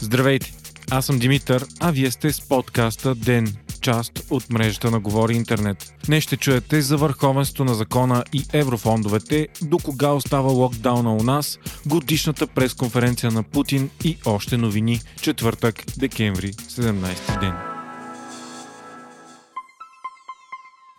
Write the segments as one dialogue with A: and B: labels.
A: Здравейте! Аз съм Димитър, а вие сте с подкаста ДЕН, част от мрежата на Говори Интернет. Днес ще чуете за върховенство на закона и еврофондовете, до кога остава локдауна у нас, годишната пресконференция на Путин и още новини. Четвъртък, декември, 17 ден.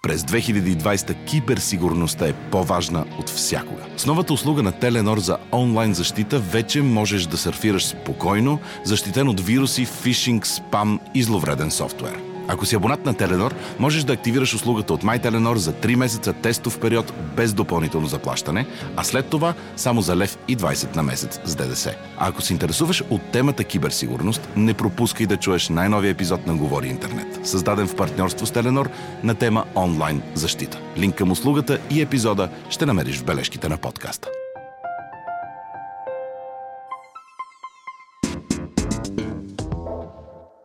B: През 2020 киберсигурността е по-важна от всякога. С новата услуга на Теленор за онлайн защита вече можеш да сърфираш спокойно, защитен от вируси, фишинг, спам и зловреден софтуер. Ако си абонат на Теленор, можеш да активираш услугата от MyTelenor за 3 месеца тестов период без допълнително заплащане, а след това само за лев и 20 на месец с ДДС. А ако се интересуваш от темата киберсигурност, не пропускай да чуеш най-новия епизод на Говори Интернет, създаден в партньорство с Теленор на тема онлайн защита. Линк към услугата и епизода ще намериш в бележките на подкаста.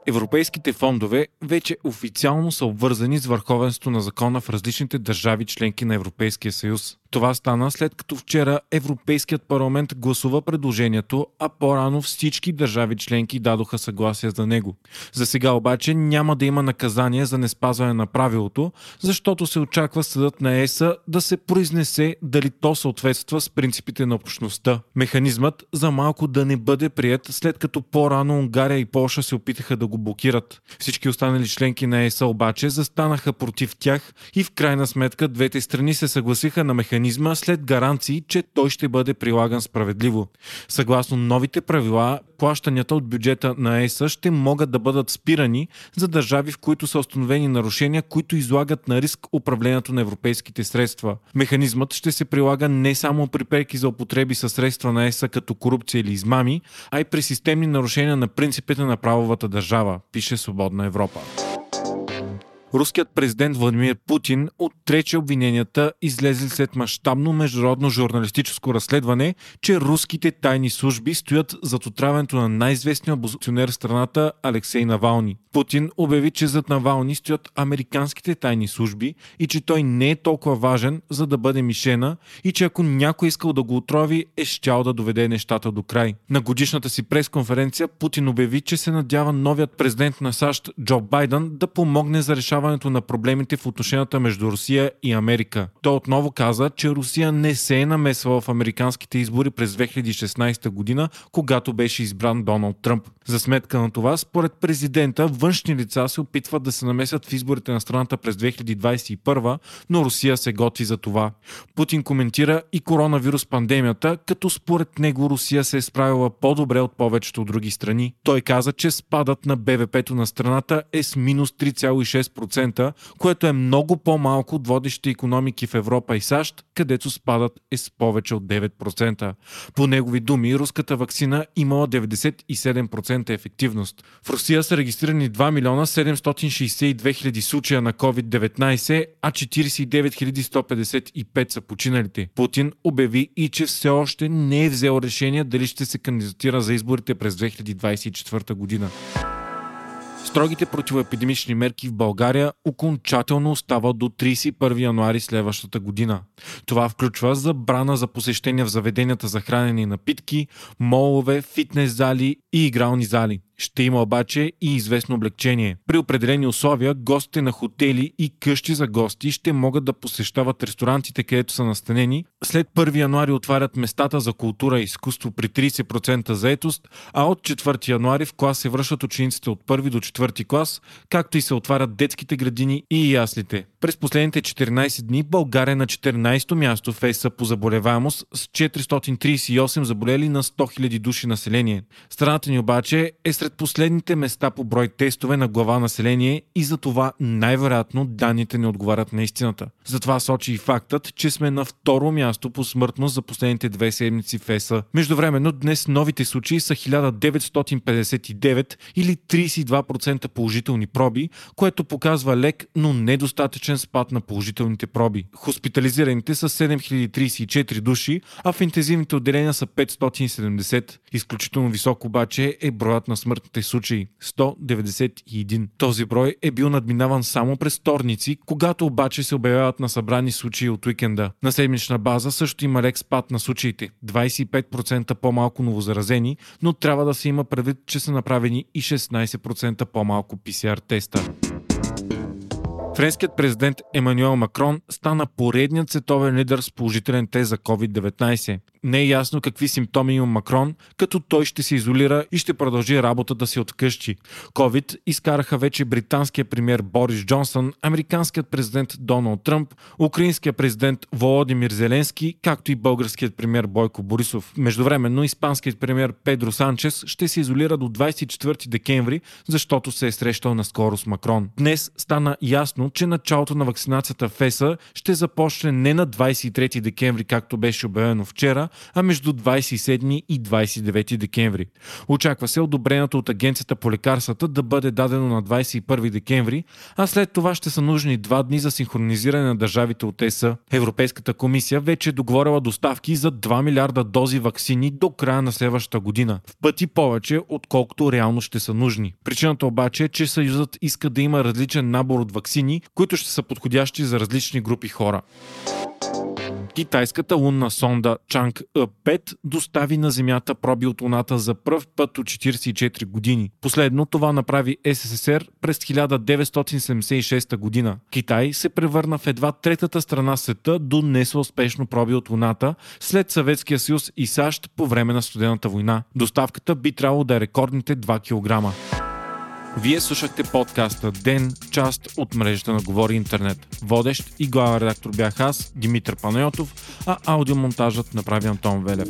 A: Европейските фондове вече официално са обвързани с върховенство на закона в различните държави членки на Европейския съюз. Това стана след като вчера Европейският парламент гласува предложението, а по-рано всички държави членки дадоха съгласие за него. За сега обаче няма да има наказание за неспазване на правилото, защото се очаква съдът на ЕСА да се произнесе дали то съответства с принципите на общността. Механизмът за малко да не бъде прият след като по-рано Унгария и Полша се опитаха да го блокират. Всички останали членки на ЕСА обаче застанаха против тях и в крайна сметка двете страни се съгласиха на механизма механизма след гаранции, че той ще бъде прилаган справедливо. Съгласно новите правила, плащанията от бюджета на ЕСА ще могат да бъдат спирани за държави, в които са установени нарушения, които излагат на риск управлението на европейските средства. Механизмът ще се прилага не само при преки за употреби със средства на ЕСА като корупция или измами, а и при системни нарушения на принципите на правовата държава, пише Свободна Европа. Руският президент Владимир Путин отрече обвиненията, излезли след мащабно международно журналистическо разследване, че руските тайни служби стоят зад отравянето на най-известния опозиционер в страната Алексей Навални. Путин обяви, че зад Навални стоят американските тайни служби и че той не е толкова важен, за да бъде мишена и че ако някой искал да го отрови, е щял да доведе нещата до край. На годишната си пресконференция Путин обяви, че се надява новият президент на САЩ Джо Байден да помогне за решаване решаването на проблемите в отношенията между Русия и Америка. Той отново каза, че Русия не се е намесвала в американските избори през 2016 година, когато беше избран Доналд Тръмп. За сметка на това, според президента, външни лица се опитват да се намесят в изборите на страната през 2021, но Русия се готви за това. Путин коментира и коронавирус пандемията, като според него Русия се е справила по-добре от повечето други страни. Той каза, че спадът на БВП-то на страната е с минус 3,6%, 10%, което е много по-малко от водещите економики в Европа и САЩ, където спадът е с повече от 9%. По негови думи, руската вакцина имала 97% ефективност. В Русия са регистрирани 2 милиона 762 хиляди случая на COVID-19, а 49 155 са починалите. Путин обяви и че все още не е взел решение дали ще се кандидатира за изборите през 2024 година. Строгите противоепидемични мерки в България окончателно остават до 31 януари следващата година. Това включва забрана за посещения в заведенията за хранене и напитки, молове, фитнес зали и игрални зали. Ще има обаче и известно облегчение. При определени условия, гостите на хотели и къщи за гости ще могат да посещават ресторантите, където са настанени. След 1 януари отварят местата за култура и изкуство при 30% заетост, а от 4 януари в клас се връщат учениците от 1 до 4 клас, както и се отварят детските градини и яслите. През последните 14 дни България е на 14-то място в ЕСА по заболеваемост с 438 заболели на 100 000 души население. Страната ни обаче е сред последните места по брой тестове на глава население и за това най-вероятно данните не отговарят на истината. Затова сочи и фактът, че сме на второ място по смъртност за последните две седмици в ЕСА. Междувременно днес новите случаи са 1959 или 32% положителни проби, което показва лек, но недостатъчен драстичен спад на положителните проби. Хоспитализираните са 7034 души, а в интензивните отделения са 570. Изключително висок обаче е броят на смъртните случаи – 191. Този брой е бил надминаван само през вторници, когато обаче се обявяват на събрани случаи от уикенда. На седмична база също има лек спад на случаите – 25% по-малко новозаразени, но трябва да се има предвид, че са направени и 16% по-малко PCR теста. Френският президент Емануел Макрон стана поредният световен лидер с положителен тест за COVID-19 не е ясно какви симптоми има Макрон, като той ще се изолира и ще продължи работата си от къщи. COVID изкараха вече британския премьер Борис Джонсън, американският президент Доналд Тръмп, украинският президент Володимир Зеленски, както и българският премьер Бойко Борисов. Междувременно испанският премьер Педро Санчес ще се изолира до 24 декември, защото се е срещал наскоро с Макрон. Днес стана ясно, че началото на вакцинацията в ЕСА ще започне не на 23 декември, както беше обявено вчера, а между 27 и 29 декември. Очаква се одобреното от Агенцията по лекарствата да бъде дадено на 21 декември, а след това ще са нужни два дни за синхронизиране на държавите от ЕС. Европейската комисия вече е договорила доставки за 2 милиарда дози вакцини до края на следващата година. В пъти повече, отколкото реално ще са нужни. Причината обаче е, че Съюзът иска да има различен набор от вакцини, които ще са подходящи за различни групи хора. Китайската лунна сонда Чанг Е5 достави на Земята проби от Луната за пръв път от 44 години. Последно това направи СССР през 1976 година. Китай се превърна в едва третата страна света донесла успешно проби от Луната след Съветския съюз и САЩ по време на студената война. Доставката би трябвало да е рекордните 2 кг. Вие слушахте подкаста Ден, част от мрежата на Говори Интернет. Водещ и главен редактор бях аз, Димитър Панайотов, а аудиомонтажът направи Антон Велев.